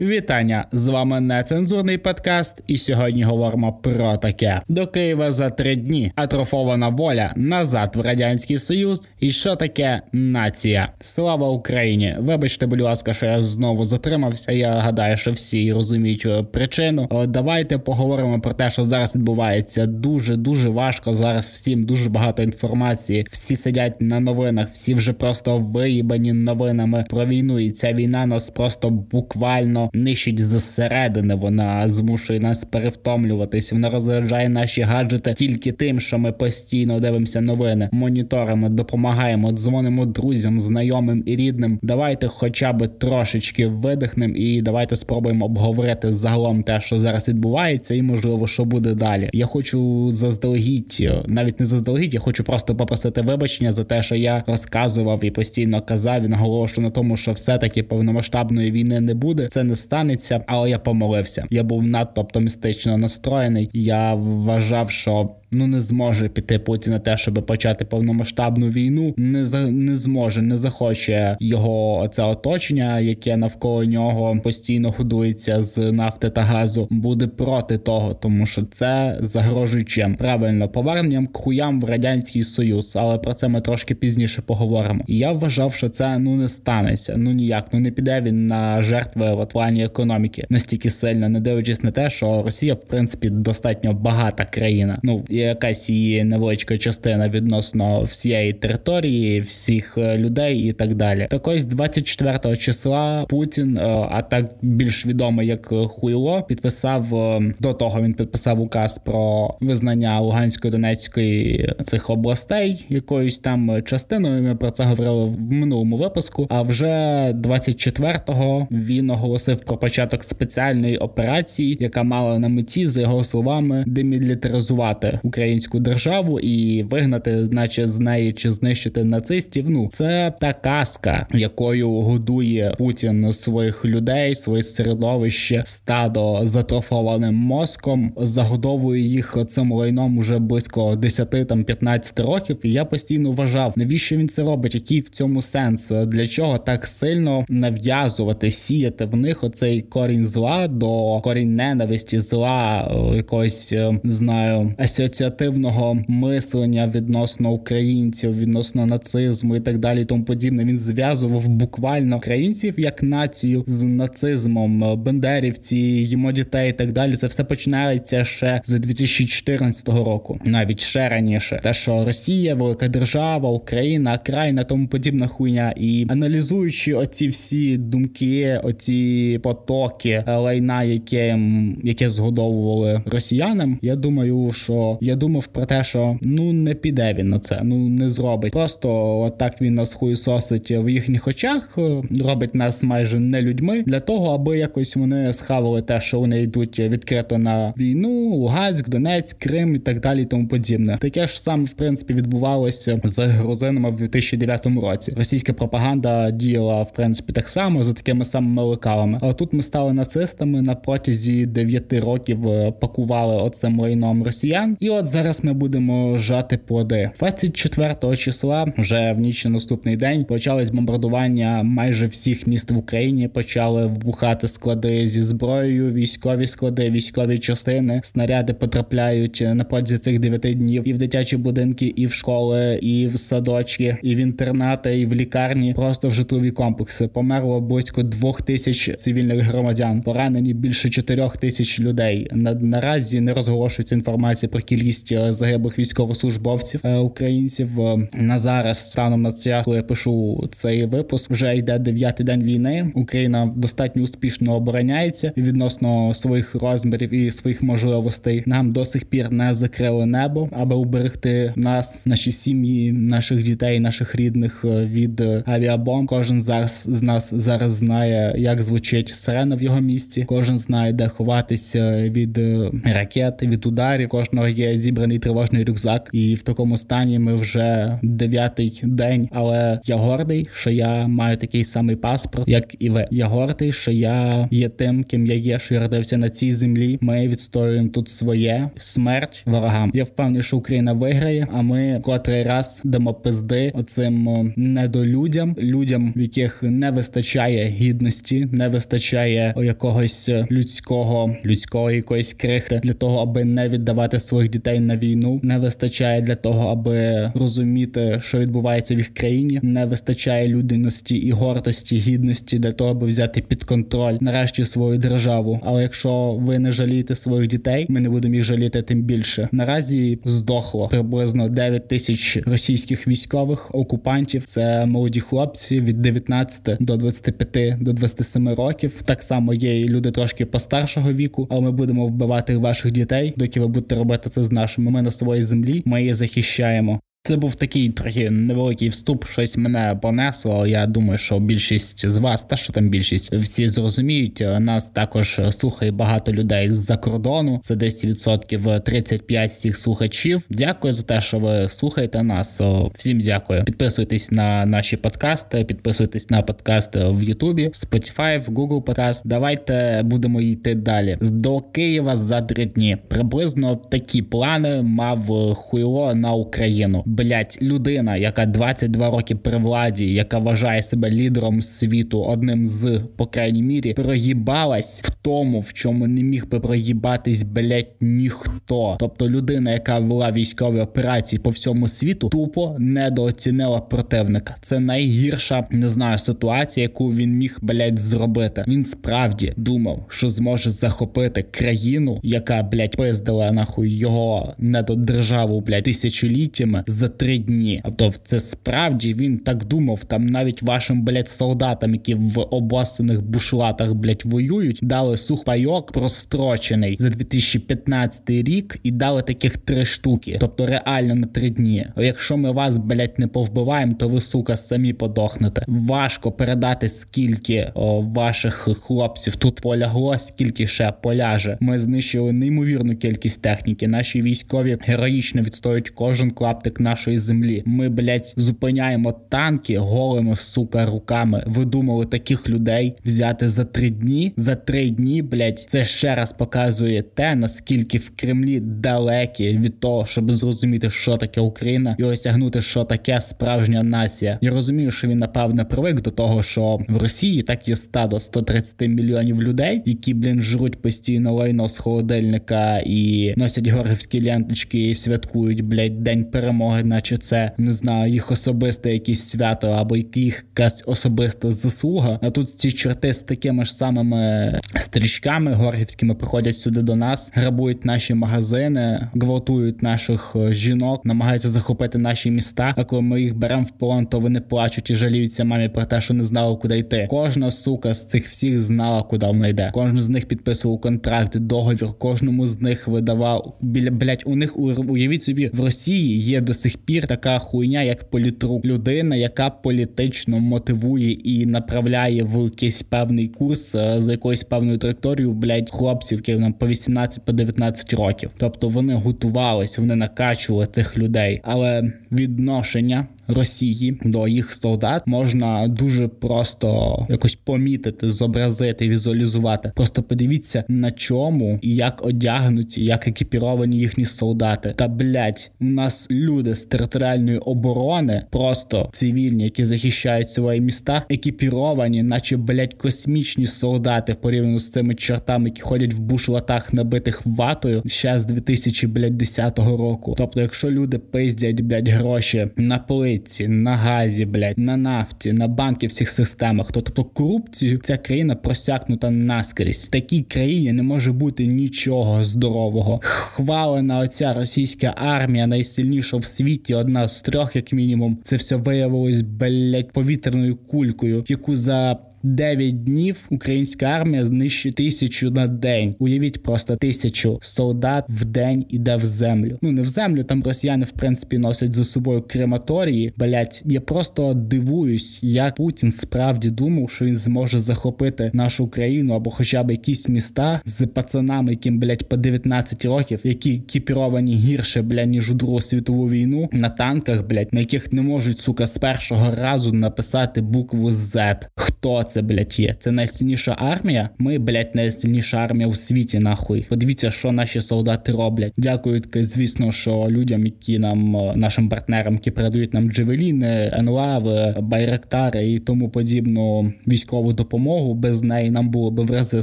Вітання з вами нецензурний подкаст, і сьогодні говоримо про таке: до Києва за три дні. Атрофована воля назад в радянський союз. І що таке нація? Слава Україні! Вибачте, будь ласка, що я знову затримався. Я гадаю, що всі розуміють е, причину. Давайте поговоримо про те, що зараз відбувається. Дуже дуже важко. Зараз всім дуже багато інформації. Всі сидять на новинах, всі вже просто виїбані новинами про війну. І ця війна нас просто буквально нищить зсередини. Вона змушує нас перевтомлюватись. Вона розряджає наші гаджети тільки тим, що ми постійно дивимося новини, моніторимо, допомагаємо, дзвонимо друзям, знайомим і рідним. Давайте, хоча б трошечки видихнемо, і давайте спробуємо обговорити загалом те, що зараз відбувається, і можливо, що буде далі. Я хочу заздалегідь, навіть не заздалегідь, я хочу просто попросити вибачення за те, що я розказував і постійно казав і наголошую на тому, що все таки повномасштабної війни не буде. Це не станеться, але я помолився. Я був надто оптимістично настроєний. Я вважав, що ну не зможе піти Путін на те, щоб почати повномасштабну війну. Не за не зможе, не захоче його це оточення, яке навколо нього постійно годується з нафти та газу. Буде проти того, тому що це загрожує правильно поверненням к хуям в радянський союз. Але про це ми трошки пізніше поговоримо. І я вважав, що це ну не станеться. Ну ніяк, ну не піде він на жертви в плані економіки настільки сильно, не дивлячись на те, що Росія в принципі достатньо багата країна. Ну якась її невеличка частина відносно всієї території, всіх е, людей і так далі. Так ось 24 числа Путін, е, а так більш відомо як Хуйло, підписав е, до того. Він підписав указ про визнання Луганської Донецької цих областей якоюсь там частиною. Ми про це говорили в минулому випуску. А вже 24-го він оголосив про початок спеціальної операції, яка мала на меті за його словами демілітаризувати українську державу і вигнати, наче з неї чи знищити нацистів. Ну це та казка, якою годує Путін своїх людей, своє середовище, стадо затрофованим мозком, загодовує їх цим лайном уже близько 10 там 15 років. І я постійно вважав, навіщо він це робить? Який в цьому сенс? Для чого так сильно нав'язувати, сіяти в них оцей корінь зла до корінь ненависті, зла якогось е, знаю асоціативного мислення відносно українців, відносно нацизму і так далі. Тому подібне він зв'язував буквально українців як націю з нацизмом, бендерівці, йому дітей і так далі. Це все починається ще з 2014 року, навіть ще раніше, те, що Росія, велика держава, Україна, крайна тому подібна хуйня, і аналізуючи оці всі думки, оці потоки лайна, яке яке згодовували росіянам. Я думаю, що я думав про те, що ну не піде він на це, ну не зробить. Просто отак він нас хуйсосить в їхніх очах, робить нас майже не людьми для того, аби якось вони схавали те, що вони йдуть відкрито на війну, Луганськ, Донецьк, Крим і так далі, і тому подібне. Таке ж саме в принципі відбувалося з грузинами в 2009 році. Російська пропаганда діяла в принципі так само за такими самими лекалами. Але тут ми стали нацистами на протязі 9 років е, пакували оцим лайном росіян. І от зараз ми будемо жати плоди. 24 числа, вже в ніч на наступний день, почались бомбардування майже всіх міст в Україні. Почали вбухати склади зі зброєю, військові склади, військові частини. Снаряди потрапляють на протязі цих 9 днів і в дитячі будинки, і в школи, і в садочки, і в інтернати, і в лікарні. Просто в житлові комплекси. Померло близько двох тисяч цивільних громадян. Поранені більше чотирьох тисяч людей. На наразі не розголошується інформація про кількість е, загиблих військовослужбовців е, українців. Е, на зараз станом на час, коли я пишу цей випуск, вже йде дев'ятий день війни. Україна достатньо успішно обороняється відносно своїх розмірів і своїх можливостей. Нам до сих пір не закрили небо, аби уберегти нас, наші сім'ї, наших дітей, наших рідних від авіабомб. Кожен зараз з нас зараз знає, як звучить сирена в його місці. Кожен знає, де ховатися від ракет, від ударів. Кожного є зібраний тривожний рюкзак, і в такому стані ми вже дев'ятий день. Але я гордий, що я маю такий самий паспорт, як і ви. Я гордий, що я є тим, ким я є, що я родився на цій землі. Ми відстоюємо тут своє смерть ворогам. Я впевнений, що Україна виграє. А ми котрий раз дамо пизди оцим е, недолюдям, людям, в яких не вистачає гідності, не вистачає якогось людського людського якоїсь крихти для того, аби не віддавати своїх дітей на війну. Не вистачає для того, аби розуміти, що відбувається в їх країні. Не вистачає людяності і гордості, гідності для того, аби взяти під контроль нарешті свою державу. Але якщо ви не жалієте своїх дітей, ми не будемо їх жаліти тим більше. Наразі здохло приблизно 9 тисяч російських військових окупантів. Це молоді хлопці від 19 до 25 до 27 років. Так само є і люди трошки постаршого віку, але ми будемо вбивати ваших дітей, доки ви будете робити це з нашими. Ми на своїй землі. Ми її захищаємо. Це був такий трохи невеликий вступ, щось мене понесло. Я думаю, що більшість з вас, та що там більшість, всі зрозуміють. Нас також слухає багато людей з-за кордону. Це десь відсотків 35 всіх слухачів. Дякую за те, що ви слухаєте нас. Всім дякую. Підписуйтесь на наші подкасти, підписуйтесь на подкасти в Ютубі, Spotify, Google Podcast. Давайте будемо йти далі. До Києва за три дні. Приблизно такі плани мав хуйло на Україну блять, людина, яка 22 роки при владі, яка вважає себе лідером світу, одним з по крайній мірі, проїбалась в тому, в чому не міг би проїбатись, блять, ніхто. Тобто людина, яка вела військові операції по всьому світу, тупо недооцінила противника. Це найгірша не знаю ситуація, яку він міг блять зробити. Він справді думав, що зможе захопити країну, яка блять пиздила нахуй його недодержаву, блять, тисячоліттями за три дні. Тобто, це справді він так думав. Там навіть вашим блять солдатам, які в обоссаних бушлатах блять воюють, дали сухпайок прострочений за 2015 рік і дали таких три штуки. Тобто реально на три дні. Якщо ми вас блять не повбиваємо, то ви сука самі подохнете. Важко передати скільки о, ваших хлопців тут полягло, скільки ще поляже. Ми знищили неймовірну кількість техніки. Наші військові героїчно відстоюють кожен клаптик нашої землі. Ми, блять, зупиняємо танки голими сука руками. Ви думали таких людей взяти за три дні? За три дні, блять, це ще раз показує те, наскільки в Кремлі далекі від того, щоб зрозуміти, що таке Україна, і осягнути, що таке справжня нація. Я розумію, що він напевне привик до того, що в Росії так є стадо 130 мільйонів людей, які блін жруть постійно лайно з холодильника і носять горгівські ленточки і святкують блять день перемоги, наче це не знаю, їх особисте якесь свято або їх якась особиста заслуга. А тут ці чорти з такими ж самими стрічками горгівськими приходять сюди до нас, грабують наші магазини, гвалтують наших е, жінок, намагаються захопити наші міста. А коли ми їх беремо в полон, то вони плачуть і жаліються мамі про те, що не знали, куди йти. Кожна сука з цих всіх знала, куди вона йде. Кожен з них підписував контракти, договір. Кожному з них видавав біля блять. У них уявіть собі в Росії є до сих пір така хуйня, як політрук, людина, яка політично мотивує і направляє в якийсь певний курс е, за якоюсь певною траєкторією, блядь, хлопців, нам по 18 по 19 років. Тобто вони готувалися, вони накачували цих людей, але відношення Росії до їх солдат можна дуже просто якось помітити, зобразити, візуалізувати. Просто подивіться на чому і як одягнуті, як екіпіровані їхні солдати. Та блять, у нас люди з територіальної оборони, просто цивільні, які захищають свої міста, екіпіровані, наче блять космічні солдати порівняно з цими чортами, які ходять в бушлатах, набитих ватою ще з 2010 року. Тобто, якщо люди пиздять блять гроші на плиті, енергетиці, на газі, блядь, на нафті, на банківських системах. Тобто корупцію ця країна просякнута наскрізь. В такій країні не може бути нічого здорового. Хвалена оця російська армія, найсильніша в світі, одна з трьох, як мінімум. Це все виявилось блядь, повітряною кулькою, яку за 9 днів українська армія знищує тисячу на день. Уявіть просто тисячу солдат в день іде в землю. Ну не в землю. Там росіяни в принципі носять за собою крематорії. Блять, я просто дивуюсь, як Путін справді думав, що він зможе захопити нашу країну або хоча б якісь міста з пацанами, яким блять по 19 років, які екіпіровані гірше бля ніж у Другу світову війну на танках, блять, на яких не можуть сука з першого разу написати букву Z. Хто це блять є? Це найсильніша армія. Ми блять найсильніша армія у світі. Нахуй. Подивіться, що наші солдати роблять. Дякую, звісно, що людям, які нам нашим партнерам, які передають нам джевеліни, НЛАВ, Байректари і тому подібну військову допомогу. Без неї нам було би в рази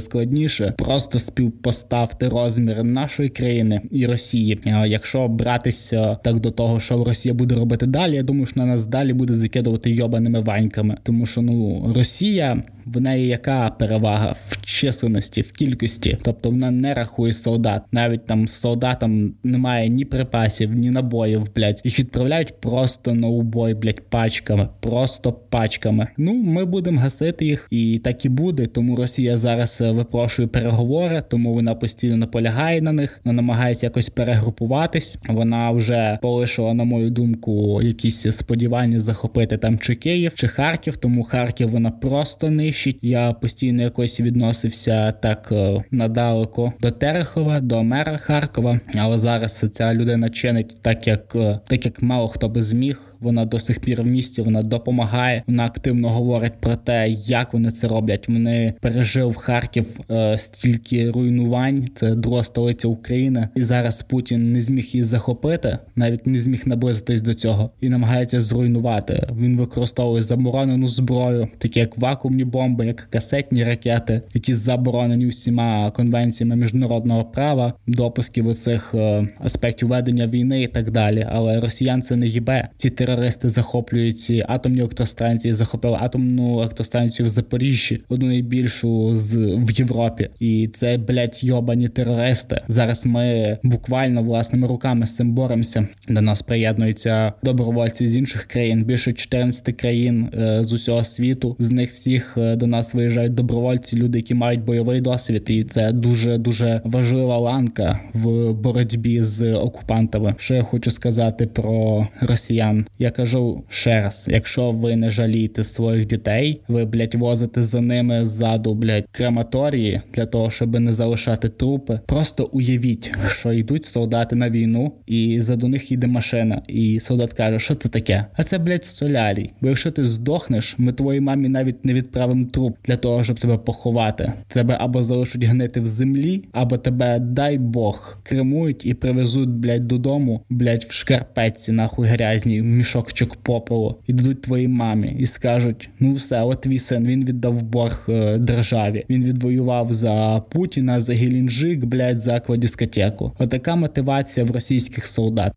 складніше. Просто співпоставте розмір нашої країни і Росії. Якщо братися так до того, що Росія буде робити далі, я думаю, що на нас далі буде закидувати йобаними ваньками, тому що ну Росія haben. В неї яка перевага в численності, в кількості, тобто вона не рахує солдат. Навіть там солдатам немає ні припасів, ні набоїв, блядь. Їх відправляють просто на убой, блядь, пачками, просто пачками. Ну, ми будемо гасити їх, і так і буде. Тому Росія зараз е, випрошує переговори, тому вона постійно наполягає на них, вона намагається якось перегрупуватись. Вона вже полишила, на мою думку, якісь сподівання захопити там чи Київ, чи Харків. Тому Харків вона просто нищить нищить. Я постійно якось відносився так е, надалеко до Терехова, до мера Харкова. Але зараз ця людина чинить так, як е, так як мало хто би зміг. Вона до сих пір в місті, вона допомагає. Вона активно говорить про те, як вони це роблять. Вони пережив Харків е, стільки руйнувань. Це друга столиця України, і зараз Путін не зміг її захопити, навіть не зміг наблизитись до цього і намагається зруйнувати. Він використовує заборонену зброю, такі як вакуумні бомби, як касетні ракети, які заборонені усіма конвенціями міжнародного права, допусків оцих е, аспектів ведення війни і так далі. Але росіян це не їбе. Ці терористи захоплюють атомні електростанції, захопили атомну електростанцію в Запоріжжі, одну найбільшу з в Європі, і це блять йобані терористи. Зараз ми буквально власними руками з цим боремося. До нас приєднуються добровольці з інших країн. Більше 14 країн е, з усього світу. З них всіх е, до нас виїжджають добровольці, люди, які мають бойовий досвід, і це дуже дуже важлива ланка в боротьбі з окупантами. Що я хочу сказати про росіян? Я кажу ще раз: якщо ви не жалієте своїх дітей, ви блять возите за ними ззаду, блять, крематорії для того, щоб не залишати трупи. Просто уявіть, що йдуть солдати на війну, і за до них їде машина, і солдат каже, що це таке? А це блять солярій. Бо якщо ти здохнеш, ми твоїй мамі навіть не відправимо труп для того, щоб тебе поховати. Тебе або залишать гнити в землі, або тебе, дай Бог, кремують і привезуть, блять, додому, блять, в шкарпетці, нахуй грязні мішокчик попелу і дадуть твоїй мамі і скажуть: ну все, от твій син він віддав борг е, державі. Він відвоював за Путіна, за Гелінджик, блядь, за кладіскотеку. Отака мотивація в російських солдат.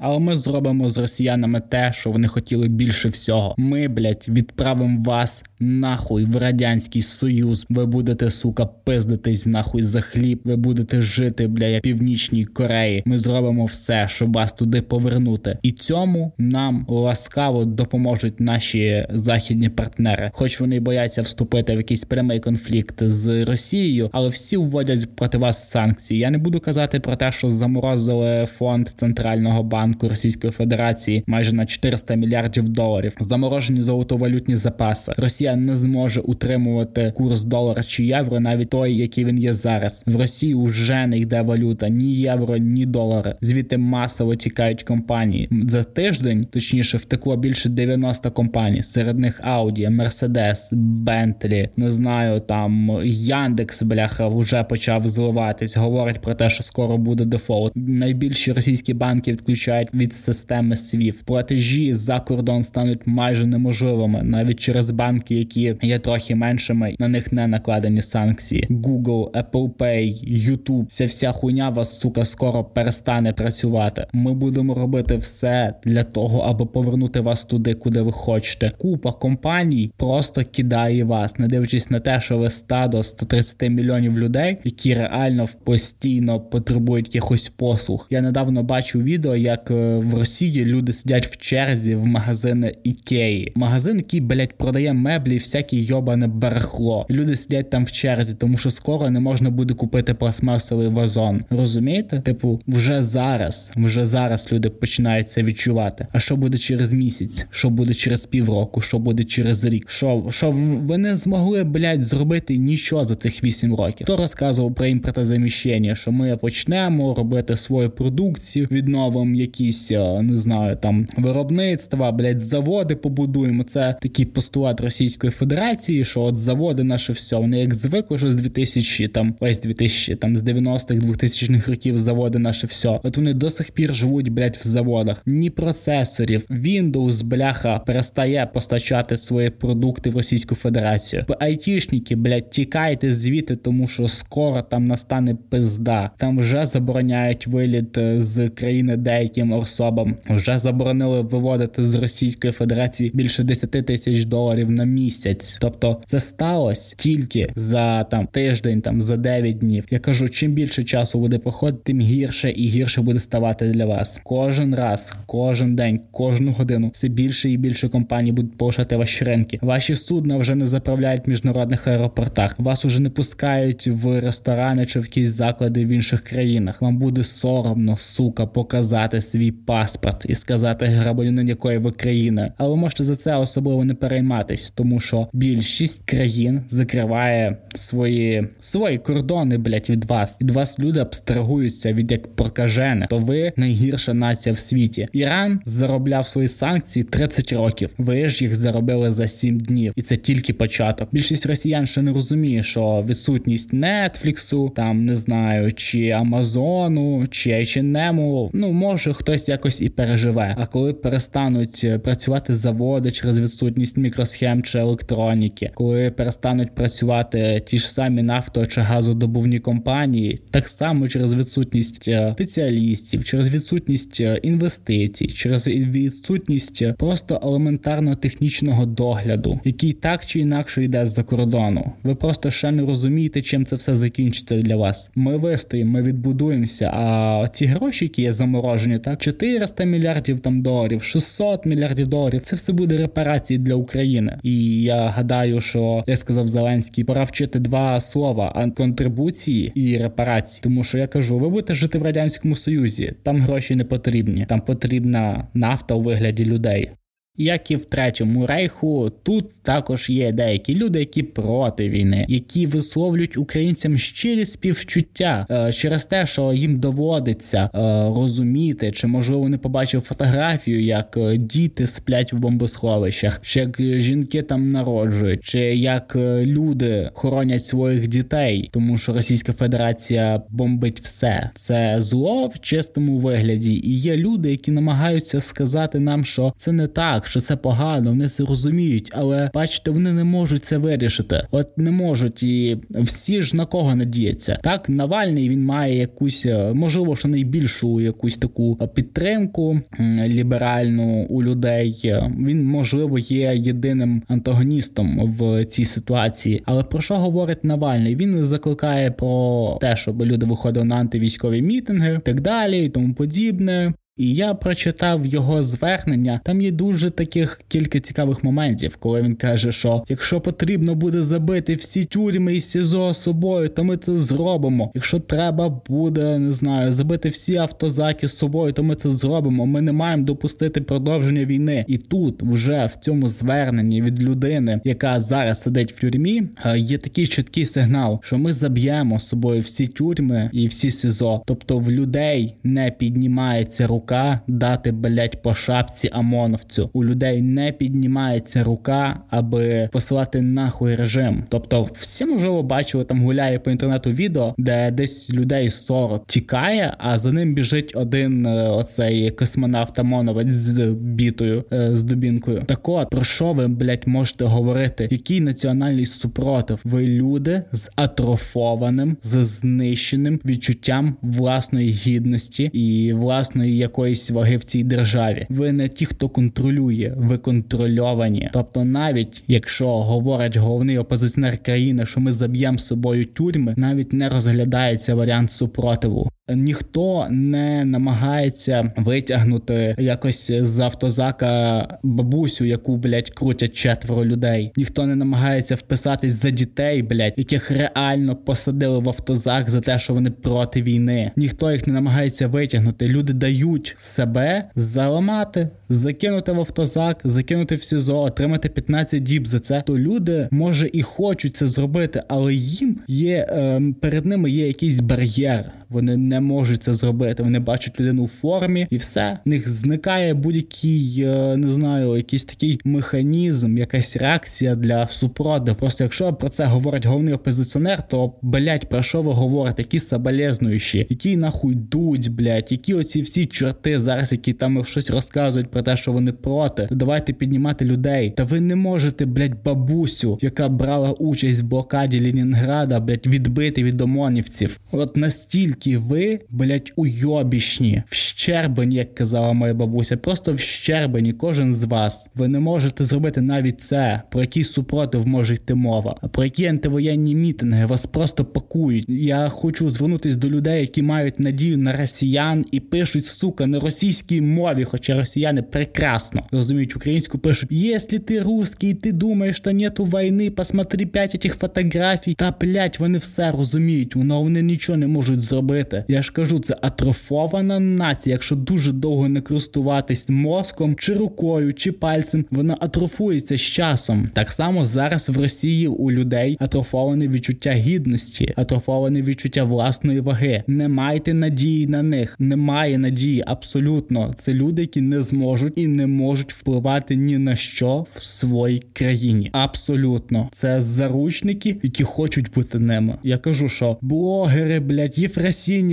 Але ми зробимо з росіянами те, що вони хотіли більше всього. Ми, блять, відправимо вас нахуй в радянський союз. Ви будете, сука, пиздитись нахуй за хліб. Ви будете жити, бля, північній Кореї. Ми зробимо все, щоб вас туди повернути. І цьому нам ласкаво допоможуть наші західні партнери, хоч вони бояться вступити в якийсь прямий конфлікт з Росією, але всі вводять проти вас санкції. Я не буду казати про те, що заморозили фонд центрального банку банку Російської Федерації майже на 400 мільярдів доларів. Заморожені золотовалютні запаси. Росія не зможе утримувати курс долара чи євро, навіть той, який він є зараз. В Росії вже не йде валюта, ні євро, ні долари. Звідти масово тікають компанії. За тиждень, точніше, втекло більше 90 компаній. Серед них Audi, Mercedes, Bentley, не знаю, там Яндекс, бляха, вже почав зливатись. Говорять про те, що скоро буде дефолт. Найбільші російські банки відключають відключають від системи SWIFT. Платежі за кордон стануть майже неможливими, навіть через банки, які є трохи меншими, на них не накладені санкції. Google, Apple Pay, YouTube, ця вся хуйня вас сука скоро перестане працювати. Ми будемо робити все для того, аби повернути вас туди, куди ви хочете. Купа компаній просто кидає вас, не дивлячись на те, що ви стадо 130 мільйонів людей, які реально постійно потребують якихось послуг. Я недавно бачу відео, як е, в Росії люди сидять в черзі в магазини Ікеї. Магазин, який, блять, продає меблі і всяке йобане барахло. Люди сидять там в черзі, тому що скоро не можна буде купити пластмасовий вазон. Розумієте? Типу, вже зараз, вже зараз люди починають це відчувати. А що буде через місяць? Що буде через півроку? Що буде через рік? Що що ви не змогли, блять, зробити нічого за цих вісім років? Хто розказував про імпортозаміщення, що ми почнемо робити свою продукцію, відновимо якісь, е, не знаю, там виробництва, блять, заводи побудуємо. Це такий постулат Російської Федерації, що от заводи наше все, вони як звикли, що з 2000, там весь 2000, там з 90-х, 2000-х років заводи наше все. От вони до сих пір живуть, блять, в заводах. Ні процесорів. Windows, бляха, перестає постачати свої продукти в Російську Федерацію. Айтішники, блять, тікайте звідти, тому що скоро там настане пизда. Там вже забороняють виліт е, з країни деяким особам. Вже заборонили виводити з Російської Федерації більше 10 тисяч доларів на місяць. Тобто це сталося тільки за там тиждень, там за 9 днів. Я кажу, чим більше часу буде проходити, тим гірше і гірше буде ставати для вас. Кожен раз, кожен день, кожну годину все більше і більше компаній будуть полишати ваші ринки. Ваші судна вже не заправляють в міжнародних аеропортах. Вас уже не пускають в ресторани чи в якісь заклади в інших країнах. Вам буде соромно, сука, показати свій паспорт і сказати громадянин якої ви країни. Але можете за це особливо не перейматись, тому що більшість країн закриває свої свої кордони, блять, від вас. Від вас люди абстрагуються від як прокажене. То ви найгірша нація в світі. Іран заробляв свої санкції 30 років. Ви ж їх заробили за 7 днів, і це тільки початок. Більшість росіян ще не розуміє, що відсутність Нетфліксу, там не знаю, чи Амазону, чи H&M, ну може хтось якось і переживе. А коли перестануть е, працювати заводи через відсутність мікросхем чи електроніки, коли перестануть працювати ті ж самі нафто чи газодобувні компанії, так само через відсутність е, спеціалістів, через відсутність е, інвестицій, через відсутність просто елементарно технічного догляду, який так чи інакше йде з-за кордону. Ви просто ще не розумієте, чим це все закінчиться для вас. Ми вистоїмо, ми відбудуємося. А ці гроші, які є заморожені, так 400 мільярдів там доларів, 600 мільярдів доларів. Це все буде репарації для України. І я гадаю, що я сказав Зеленський, пора вчити два слова: контрибуції і репарації. Тому що я кажу, ви будете жити в радянському союзі, там гроші не потрібні, там потрібна нафта у вигляді людей. Як і в третьому рейху, тут також є деякі люди, які проти війни, які висловлюють українцям щирі співчуття е, через те, що їм доводиться е, розуміти, чи можливо вони побачив фотографію, як е, діти сплять в бомбосховищах, чи як жінки там народжують, чи як е, люди хоронять своїх дітей, тому що Російська Федерація бомбить все. Це зло в чистому вигляді, і є люди, які намагаються сказати нам, що це не так що це погано, вони це розуміють, але бачите, вони не можуть це вирішити. От не можуть, і всі ж на кого надіяться. Так, Навальний він має якусь, е, можливо, що найбільшу якусь таку підтримку ліберальну у людей. Він можливо є єдиним антагоністом в цій ситуації. Але про що говорить Навальний? Він закликає про те, щоб люди виходили на антивійськові мітинги, так далі, і тому подібне. І я прочитав його звернення. Там є дуже таких кілька цікавих моментів, коли він каже, що якщо потрібно буде забити всі тюрми і СІЗО собою, то ми це зробимо. Якщо треба буде, не знаю, забити всі автозаки з собою, то ми це зробимо. Ми не маємо допустити продовження війни. І тут, вже в цьому зверненні від людини, яка зараз сидить в тюрмі, е, є такий чіткий сигнал, що ми заб'ємо собою всі тюрми і всі СІЗО. Тобто в людей не піднімається рука рука дати, блять, по шапці ОМОНовцю. У людей не піднімається рука, аби посилати нахуй режим. Тобто, всі можливо бачили там гуляє по інтернету відео, де десь людей 40 тікає, а за ним біжить один е, оцей космонавт ОМОНовець з бітою е, з дубінкою. Так от про що ви, блять, можете говорити? Який національний супротив? Ви люди з атрофованим, з знищеним відчуттям власної гідності і власної якої якоїсь ваги в цій державі. Ви не ті, хто контролює, ви контрольовані. Тобто, навіть якщо говорить головний опозиціонер країни, що ми заб'ємо собою тюрми, навіть не розглядається варіант супротиву. Ніхто не намагається витягнути якось з автозака бабусю, яку блядь, крутять четверо людей. Ніхто не намагається вписатись за дітей, блядь, яких реально посадили в автозак за те, що вони проти війни. Ніхто їх не намагається витягнути. Люди дають себе заламати, закинути в автозак, закинути в СІЗО, отримати 15 діб за це. То люди може і хочуть це зробити, але їм є е, перед ними є якийсь бар'єр. Вони не можуть це зробити. Вони бачать людину в формі, і все в них зникає будь-який е, не знаю, якийсь такий механізм, якась реакція для супротив. Просто якщо про це говорить головний опозиціонер, то блять, про що ви говорите? Які соболезнуючі, які нахуй дуть, блять, які оці всі чорти зараз, які там щось розказують про те, що вони проти. Давайте піднімати людей. Та ви не можете, блять, бабусю, яка брала участь в блокаді Ленінграда, блять, відбити від ОМОНівців. От настільки ви, блять, уйобішні, вщербані, як казала моя бабуся, просто вщербані, кожен з вас. Ви не можете зробити навіть це, про який супротив може йти мова, а про які антивоєнні мітинги вас просто пакують. Я хочу звернутися до людей, які мають надію на росіян і пишуть сука на російській мові, хоча росіяни прекрасно розуміють українську, пишуть: якщо ти русський, ти думаєш, що нету війни, посмотри п'ять этих фотографій. Та блять, вони все розуміють, але вони нічого не можуть зробити. Я ж кажу, це атрофована нація. Якщо дуже довго не користуватись мозком, чи рукою, чи пальцем, вона атрофується з часом. Так само зараз в Росії у людей атрофоване відчуття гідності, атрофоване відчуття власної ваги. Не майте надії на них, немає надії абсолютно. Це люди, які не зможуть і не можуть впливати ні на що в своїй країні. Абсолютно, це заручники, які хочуть бути ними. Я кажу, що блогери, блядь,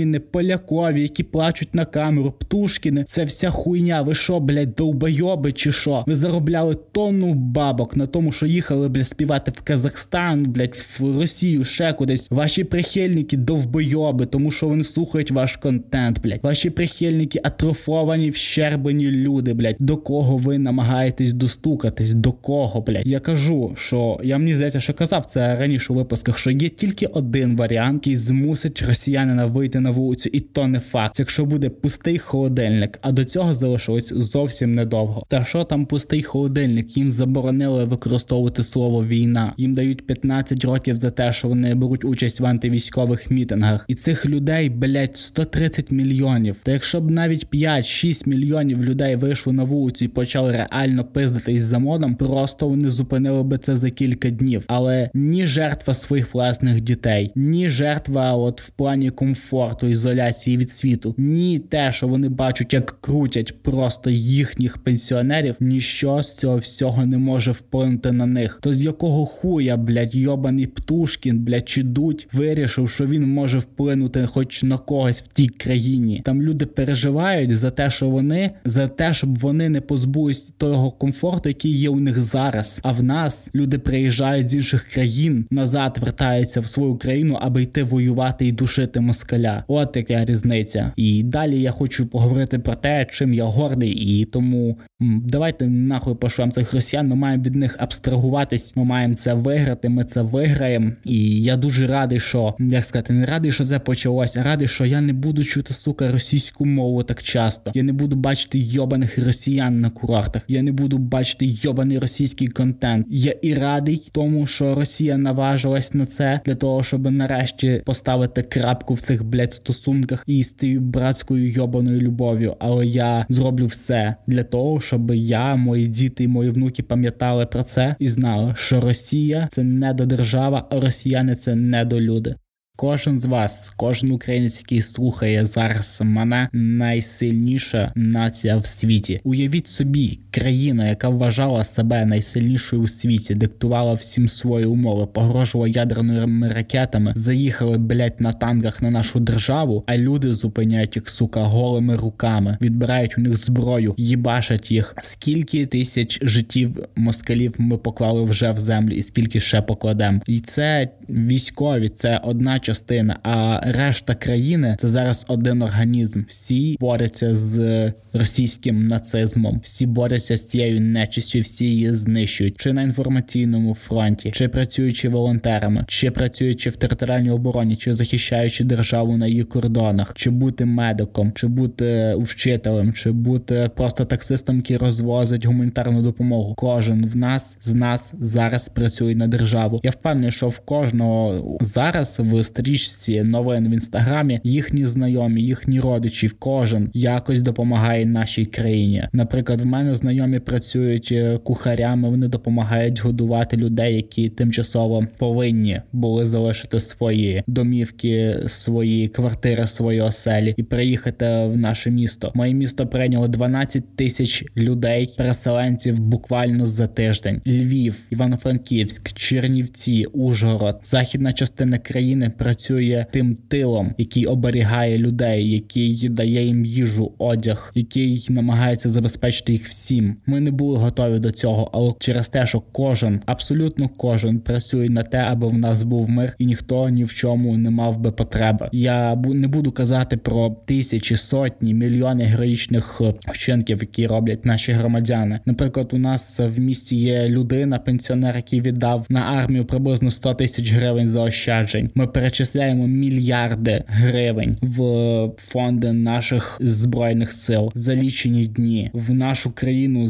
Єфросініни, Полякові, які плачуть на камеру, Птушкіни, це вся хуйня. Ви що, блядь, довбойоби чи що? Ви заробляли тонну бабок на тому, що їхали, блядь, співати в Казахстан, блядь, в Росію, ще кудись. Ваші прихильники довбойоби, тому що вони слухають ваш контент, блядь. Ваші прихильники атрофовані, вщербані люди, блядь. До кого ви намагаєтесь достукатись? До кого, блядь? Я кажу, що я мені здається, що казав це раніше у випусках, що є тільки один варіант, який змусить росіянина вийти на вулицю, і то не факт. Якщо буде пустий холодильник, а до цього залишилось зовсім недовго. Та що там пустий холодильник? Їм заборонили використовувати слово війна. Їм дають 15 років за те, що вони беруть участь в антивійськових мітингах. І цих людей, блять, 130 мільйонів. Та якщо б навіть 5-6 мільйонів людей вийшли на вулицю і почали реально пиздитись за модом, просто вони зупинили би це за кілька днів. Але ні жертва своїх власних дітей, ні жертва, от в плані комфорту, ізоляції від світу, ні те, що вони бачать, як крутять просто їхніх пенсіонерів, ніщо з цього всього не може вплинути на них. То з якого хуя, блядь, йобаний Птушкін, блядь, чи дуть, вирішив, що він може вплинути хоч на когось в тій країні. Там люди переживають за те, що вони за те, щоб вони не позбулись того комфорту, який є у них зараз. А в нас люди приїжджають з інших країн назад, вертаються в свою країну, аби йти воювати і душити москаля. От яка різниця. І далі я хочу поговорити про те, чим я гордий, і тому давайте нахуй пошлем цих росіян. Ми маємо від них абстрагуватись. Ми маємо це виграти. Ми це виграємо. І я дуже радий, що як сказати, не радий, що це почалося. Радий, що я не буду чути сука російську мову так часто. Я не буду бачити йобаних росіян на курортах. Я не буду бачити йобаний російський контент. Я і радий тому, що Росія наважилась на це для того, щоб нарешті поставити крапку в цих блядь, стосунках і з тією братською йобаною любов'ю. Але я зроблю все для того, щоб я, мої діти і мої внуки пам'ятали про це і знали, що Росія це не до держава, а росіяни це не до люди. Кожен з вас, кожен українець, який слухає зараз мене, найсильніша нація в світі. Уявіть собі, країна, яка вважала себе найсильнішою у світі, диктувала всім свої умови, погрожувала ядерними ракетами, заїхали блять на танках на нашу державу, а люди зупиняють їх сука голими руками, відбирають у них зброю, їбашать їх. Скільки тисяч життів москалів ми поклали вже в землю, і скільки ще покладемо? І це військові, це одна частина. А решта країни це зараз один організм. Всі борються з російським нацизмом, всі борються з цією нечистю, всі її знищують, чи на інформаційному фронті, чи працюючи волонтерами, чи працюючи в територіальній обороні, чи захищаючи державу на її кордонах, чи бути медиком, чи бути вчителем, чи бути просто таксистом, який розвозить гуманітарну допомогу. Кожен в нас з нас зараз працює на державу. Я впевнений, що в кожного зараз в стрічці новин в інстаграмі їхні знайомі, їхні родичі, кожен якось допомагає нашій країні. Наприклад, в мене знайомі працюють е, кухарями, вони допомагають годувати людей, які тимчасово повинні були залишити свої домівки, свої квартири, свої оселі і приїхати в наше місто. Моє місто прийняло 12 тисяч людей, переселенців буквально за тиждень. Львів, Івано-Франківськ, Чернівці, Ужгород, західна частина країни працює тим тилом, який оберігає людей, який дає їм їжу, одяг, який намагається забезпечити їх всім. Ми не були готові до цього, але через те, що кожен, абсолютно кожен, працює на те, аби в нас був мир, і ніхто ні в чому не мав би потреби. Я не буду казати про тисячі, сотні, мільйони героїчних е, вчинків, які роблять наші громадяни. Наприклад, у нас в місті є людина, пенсіонер, який віддав на армію приблизно 100 тисяч гривень заощаджень. Ми перечисляємо мільярди гривень в фонди наших збройних сил за лічені дні. В нашу країну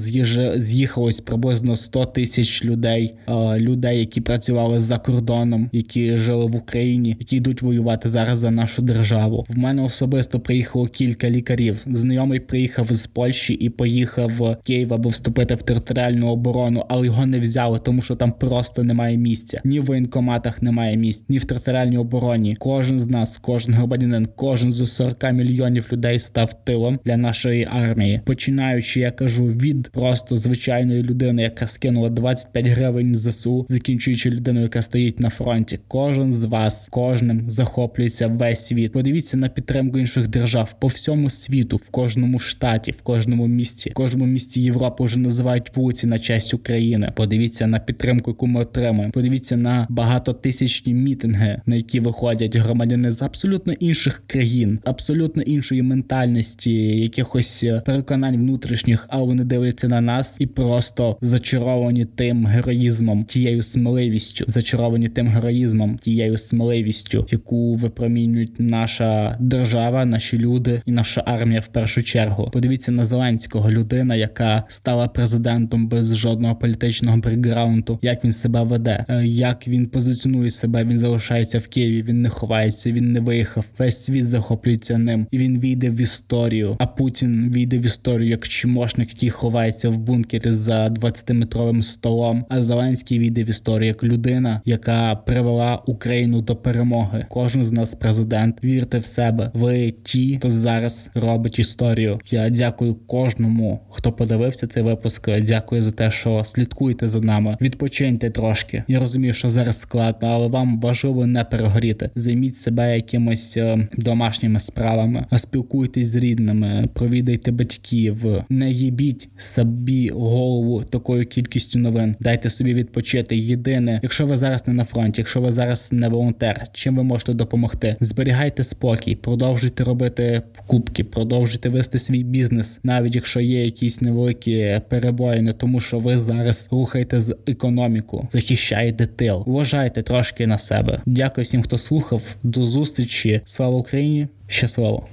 з'їхалось приблизно 100 тисяч людей, людей, які працювали за кордоном, які жили в Україні, які йдуть воювати зараз за нашу державу. В мене особисто приїхало кілька лікарів. Знайомий приїхав з Польщі і поїхав в Київ, аби вступити в територіальну оборону, але його не взяли, тому що там просто немає місця. Ні в воєнкоматах немає місць, ні в територіальній обороні. Кожен з нас, кожен громадянин, кожен з 40 мільйонів людей став тилом для нашої армії. Починаючи, я кажу, від просто звичайної людини, яка скинула 25 гривень ЗСУ, закінчуючи людиною, яка стоїть на фронті. Кожен з вас, кожним захоплюється весь світ. Подивіться на підтримку інших держав по всьому світу, в кожному штаті, в кожному місті, в кожному місті Європи вже називають вулиці на честь України. Подивіться на підтримку, яку ми отримуємо. Подивіться на багатотисячні мітинги, на які виходять громадяни з абсолютно інших країн, абсолютно іншої ментальності, якихось е, переконань внутрішніх, а вони дивляться на нас і просто зачаровані тим героїзмом, тією сміливістю, зачаровані тим героїзмом, тією сміливістю, яку випромінюють наша держава, наші люди і наша армія в першу чергу. Подивіться на Зеленського людина, яка стала президентом без жодного політичного бекграунду, як він себе веде, е, як він позиціонує себе. Він залишається в Києві. Він не ховається, він не виїхав. Весь світ захоплюється ним, і він війде в історію. А Путін війде в історію як чмошник, який ховається в бункері за 20-метровим столом. А Зеленський війде в історію як людина, яка привела Україну до перемоги. Кожен з нас президент. Вірте в себе. Ви ті, хто зараз робить історію. Я дякую кожному, хто подивився цей випуск. Дякую за те, що слідкуєте за нами. Відпочиньте трошки. Я розумію, що зараз складно, але вам важливо не перегоріти. Займіть себе якимось е, домашніми справами, спілкуйтесь з рідними, провідайте батьків, не їбіть собі голову такою кількістю новин. Дайте собі відпочити. Єдине, якщо ви зараз не на фронті, якщо ви зараз не волонтер, чим ви можете допомогти? Зберігайте спокій, продовжуйте робити покупки, продовжуйте вести свій бізнес, навіть якщо є якісь невеликі перебої, не тому що ви зараз рухаєте з економіку, захищаєте тил. Вважайте трошки на себе. Дякую всім, хто слухав. До зустрічі. Слава Україні! Щасливо!